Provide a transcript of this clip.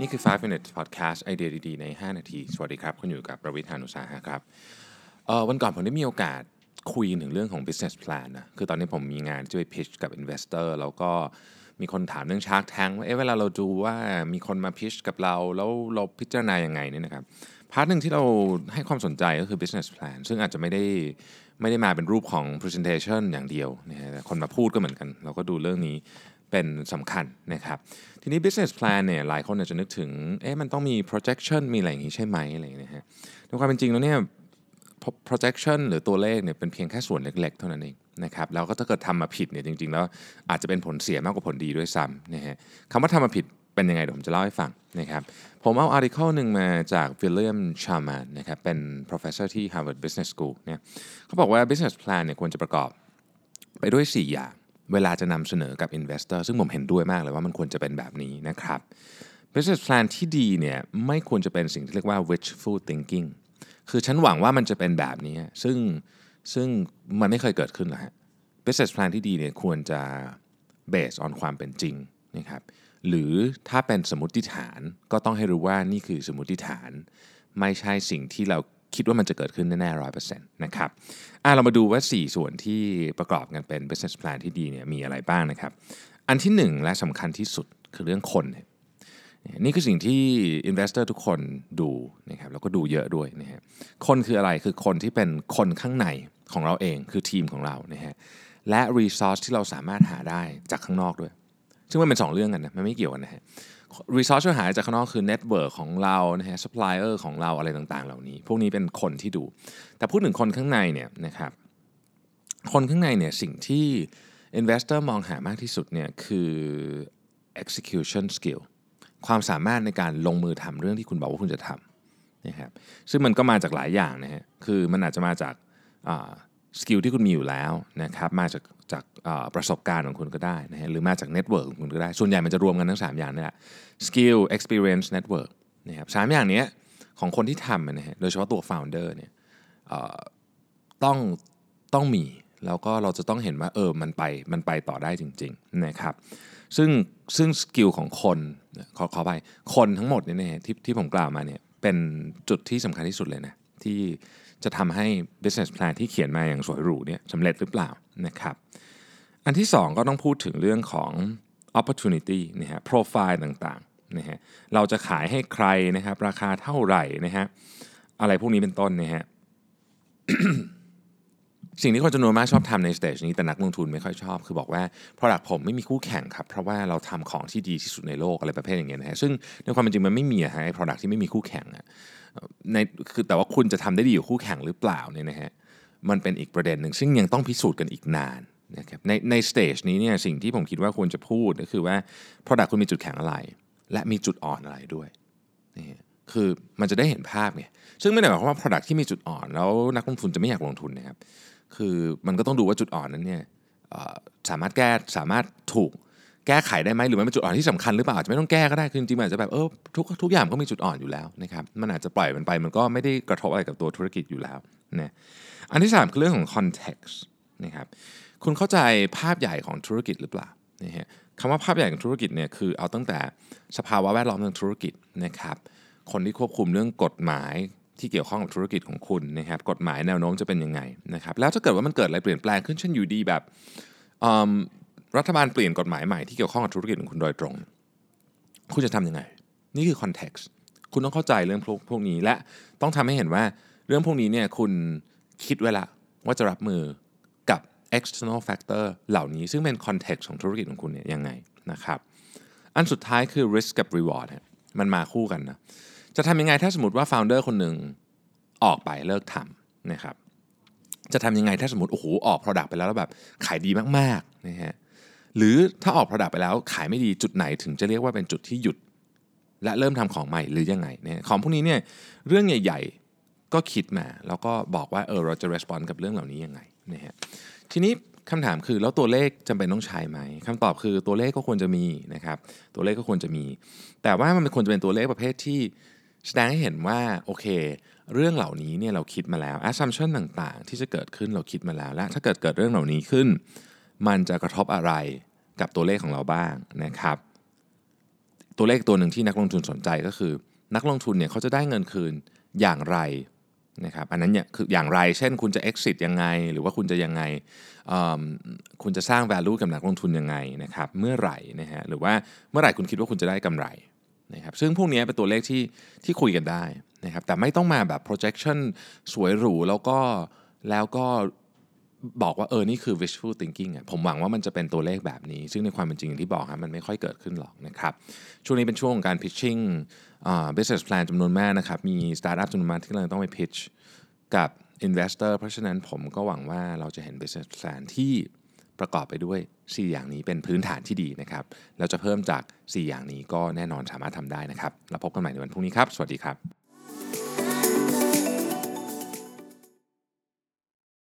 นี่คือ 5 minutes podcast ไอเดียดีๆ ใน 5 นาที สวัสดีครับ คุณอยู่กับประวิทยานุสาหะครับวันก่อนผมได้มีโอกาสคุยถึงเรื่องของ business plan นะ คือตอนนี้ผมมีงานที่ไป pitch กับ investor แล้วก็มีคนถามเรื่อง shark tank ว่าเอ๊ะเวลาเราดูว่ามีคนมา pitch กับเรา แล้วเราพิจารณายังไงเนี่ยนะครับพาร์ทหนึ่งที่เราให้ความสนใจก็คือ business plan ซึ่งอาจจะไม่ได้ไม่ได้มาเป็นรูปของ presentation อย่างเดียวนะฮะคนมาพูดก็เหมือนกัน เราก็ดูเรื่องนี้ เป็นสำคัญนะครับ ทีนี้ business plan เนี่ยหลายคนอาจจะนึกถึงเอ๊ะมันต้องมี projection มีอะไรอย่างงี้ใช่ไหมอะไรอย่างเงี้ยนะฮะในความเป็นจริงแล้วเนี่ย projection หรือตัวเลขเนี่ยเป็นเพียงแค่ส่วนเล็ก ๆ เท่านั้นเองนะครับแล้วก็ถ้าเกิดทำมาผิดเนี่ยจริง ๆ แล้วอาจจะเป็นผลเสียมากกว่าผลดีด้วยซ้ำนะฮะคำว่าทำมาผิดเป็นยังไงเดี๋ยวผมจะเล่าให้ฟังนะครับผมเอา article หนึ่งมาจาก William Sharman นะครับเป็น professor ที่ Harvard Business School เนี่ยเขาบอกว่า business plan เนี่ยควรจะประกอบไปด้วย 4 อย่าง เวลาจะนำเสนอกับ investor ซึ่งผมเห็นด้วยมากเลยว่ามันควรจะเป็นแบบนี้นะครับ business plan ที่ดีเนี่ยไม่ควรจะเป็นสิ่งที่เรียกว่า wishful thinking คือฉันหวังว่ามันจะเป็นแบบนี้ ซึ่งซึ่งมันไม่เคยเกิดขึ้นหรอกฮะ business plan ที่ดีเนี่ยควรจะ based on ความเป็นจริงนะครับหรือถ้าเป็นสมมติฐานก็ต้องให้รู้ว่านี่คือสมมติฐาน ไม่ใช่สิ่งที่เรา คิดว่ามันจะเกิดขึ้นแน่ๆร้อยเปอร์เซ็นต์นะครับอะเรามาดูว่า 4 ส่วนที่ประกอบกันเป็น business plan ที่ดีเนี่ยมีอะไรบ้างนะครับ อันที่ 1 และสำคัญที่สุดคือเรื่องคนนี่คือสิ่งที่ investor ทุกคนดูนะครับแล้วก็ดูเยอะด้วยนะฮะคนคืออะไรคือคนที่เป็นคนข้างในของเราเองคือทีมของเรานะฮะและ resource ที่เราสามารถหาได้จากข้างนอกด้วย ซึ่งมันเป็น 2 เรื่องกันนะมันไม่เกี่ยวกันนะฮะ resource ที่หาจากข้างนอกคือ network ของเรานะฮะ supplier ของเราอะไรต่างๆ เหล่านี้ พวกนี้เป็นคนที่ดู แต่พูดถึงคนข้างในเนี่ยนะครับคนข้างในเนี่ยสิ่งที่ investor มองหามากที่สุดเนี่ยคือ execution skill ความสามารถในการลงมือทำเรื่องที่คุณบอกว่าคุณจะทำนะครับซึ่งมันก็มาจากหลายอย่างนะฮะคือมันอาจจะมาจากสกิลที่คุณมีอยู่แล้วนะครับมาจาก จากประสบการณ์ของคุณก็ได้นะฮะหรือมาจาก network ของคุณก็ได้ ส่วนใหญ่มันจะรวมกันทั้ง 3 อย่างนี่แหละสกิล experience network นะครับสามอย่างนี้ของคนที่ทำนะฮะโดยเฉพาะตัว founder เนี่ยต้องต้องมีแล้วก็เราจะต้องเห็นว่าเออมันไปมันไปต่อได้จริงๆนะครับซึ่งซึ่ง skill ของคนขอขอไปคนทั้งหมดเนี่ยที่ที่ผมกล่าวมาเนี่ยเป็นจุดที่สำคัญที่สุดเลยนะ ที่จะทำให้ business plan ที่เขียนมาอย่างสวยหรูเนี่ยสำเร็จหรือเปล่านะครับ อันที่ 2 ก็ต้องพูดถึงเรื่องของ opportunity นะฮะ profile ต่างๆนะฮะเราจะขายให้ใครนะครับ ราคาเท่าไหร่นะฮะอะไรพวกนี้เป็นต้นนะฮะ สิ่งที่คนจำนวนมากชอบทำในสเตจนี้แต่นักลงทุนไม่ค่อยชอบ คือบอกว่า product ผมไม่มีคู่แข่งครับ เพราะว่าเราทำของที่ดีที่สุดในโลกอะไรประเภทอย่างเงี้ยนะฮะซึ่งในความเป็นจริงมันไม่มีอะฮะไอ้ product ที่ไม่มีคู่แข่งอะในคือแต่ว่าคุณจะทำได้ดีอยู่คู่แข่งหรือเปล่าเนี่ยนะฮะมันเป็นอีกประเด็นหนึ่งซึ่งยังต้องพิสูจน์กันอีกนานนะครับในในสเตจนี้เนี่ยสิ่งที่ผมคิดว่าควรจะพูดก็คือว่า product คุณมีจุดแข็งอะไร และมีจุดอ่อนอะไรด้วยนี่คือมันจะได้เห็นภาพไงซึ่งไม่ได้หมายความว่า product ที่มีจุดอ่อน แล้วนักลงทุนจะไม่อยากลงทุนนะครับ คือมันก็ต้องดูว่าจุดอ่อนนั้นเนี่ยสามารถแก้สามารถถูกแก้ไขได้ไหมหรือมันเป็นจุดอ่อนที่สำคัญหรือเปล่าอาจจะไม่ต้องแก้ก็ได้คือจริงๆอาจจะแบบเออทุกทุกอย่างก็มีจุดอ่อนอยู่แล้วนะครับมันอาจจะปล่อยมันไปมันก็ไม่ได้กระทบอะไรกับตัวธุรกิจอยู่แล้วนะอันที่ 3 คือเรื่องของ context นะครับคุณเข้าใจภาพใหญ่ของธุรกิจหรือเปล่านะฮะคำว่าภาพใหญ่ของธุรกิจเนี่ยคือเอาตั้งแต่สภาวะแวดล้อมทางธุรกิจนะครับคนที่ควบคุมเรื่องกฎหมาย ที่เกี่ยวข้องกับธุรกิจของคุณนะครับกฎหมายแนวโน้มจะเป็นยังไงนะครับแล้วถ้าเกิดว่ามันเกิดอะไรเปลี่ยนแปลงขึ้นเช่นอยู่ดีแบบรัฐบาลเปลี่ยนกฎหมายใหม่ที่เกี่ยวข้องกับธุรกิจของคุณโดยตรง คุณจะทำยังไง นี่คือ context คุณต้องเข้าใจเรื่องพวกพวกนี้และต้องทำให้เห็นว่าเรื่องพวกนี้เนี่ยคุณคิดไว้ละว่าจะรับมือกับ external factor เหล่านี้ซึ่งเป็น context ของธุรกิจของคุณเนี่ยยังไงนะครับ อันสุดท้ายคือ risk กับ reward มันมาคู่กันนะ จะทำยังไงถ้าสมมติว่า founder คนหนึ่งออกไปเลิกทำนะครับจะทำยังไงถ้าสมมติโอ้โหออก product ไปแล้วแล้วแบบขายดีมากๆนะฮะหรือถ้าออก product ไปแล้วขายไม่ดีจุดไหนถึงจะเรียกว่าเป็นจุดที่หยุด และเริ่มทำของใหม่หรือยังไงเนี่ยของพวกนี้เนี่ยเรื่องใหญ่ๆก็คิดมา แล้วก็บอกว่าเออเราจะ respond กับเรื่องเหล่านี้ยังไงนะฮะทีนี้คำถามคือแล้วตัวเลขจำเป็นต้องใช้ไหมคำตอบคือตัวเลขก็ควรจะมีนะครับตัวเลขก็ควรจะมี แต่ว่ามันควรจะเป็นตัวเลขประเภทที่ แสดงให้เห็นว่าโอเค เรื่องเหล่านี้เนี่ยเราคิดมาแล้ว assumption ต่างๆ ที่จะเกิดขึ้นเราคิดมาแล้ว และถ้าเกิดเกิดเรื่องเหล่านี้ขึ้น มันจะกระทบอะไรกับตัวเลขของเราบ้างนะครับ ตัวเลขตัวหนึ่งที่นักลงทุนสนใจก็คือ นักลงทุนเนี่ยเขาจะได้เงินคืนอย่างไรนะครับอันนั้นเนี่ยคืออย่างไรเช่นคุณจะ exit ยังไง หรือว่าคุณจะยังไงคุณจะสร้าง value กับนักลงทุนยังไงนะครับเมื่อไหร่นะฮะหรือว่าเมื่อไหร่คุณคิดว่าคุณจะได้กำไร นะครับซึ่งพวกนี้เป็นตัวเลขที่ที่คุยกันได้นะครับแต่ไม่ต้องมาแบบ projection สวยหรูแล้วก็แล้วก็บอกว่าเออ นี่คือ wishful thinking อะผมหวังว่ามันจะเป็นตัวเลขแบบนี้ ซึ่งในความเป็นจริงอย่างที่บอกครับมันไม่ค่อยเกิดขึ้นหรอกนะครับ ช่วงนี้เป็นช่วงของการ pitching business plan จำนวนมากนะครับ มี startup จำนวนมากที่กำลังต้องไป pitch กับ investor เพราะฉะนั้นผมก็หวังว่าเราจะเห็น business plan ที่ ประกอบไปด้วย 4 อย่างนี้เป็นพื้นฐานที่ดีนะครับแล้วจะเพิ่มจาก 4 อย่างนี้ก็แน่นอนสามารถทำได้นะครับ แล้วพบกันใหม่ในวันพรุ่งนี้ครับ สวัสดีครับ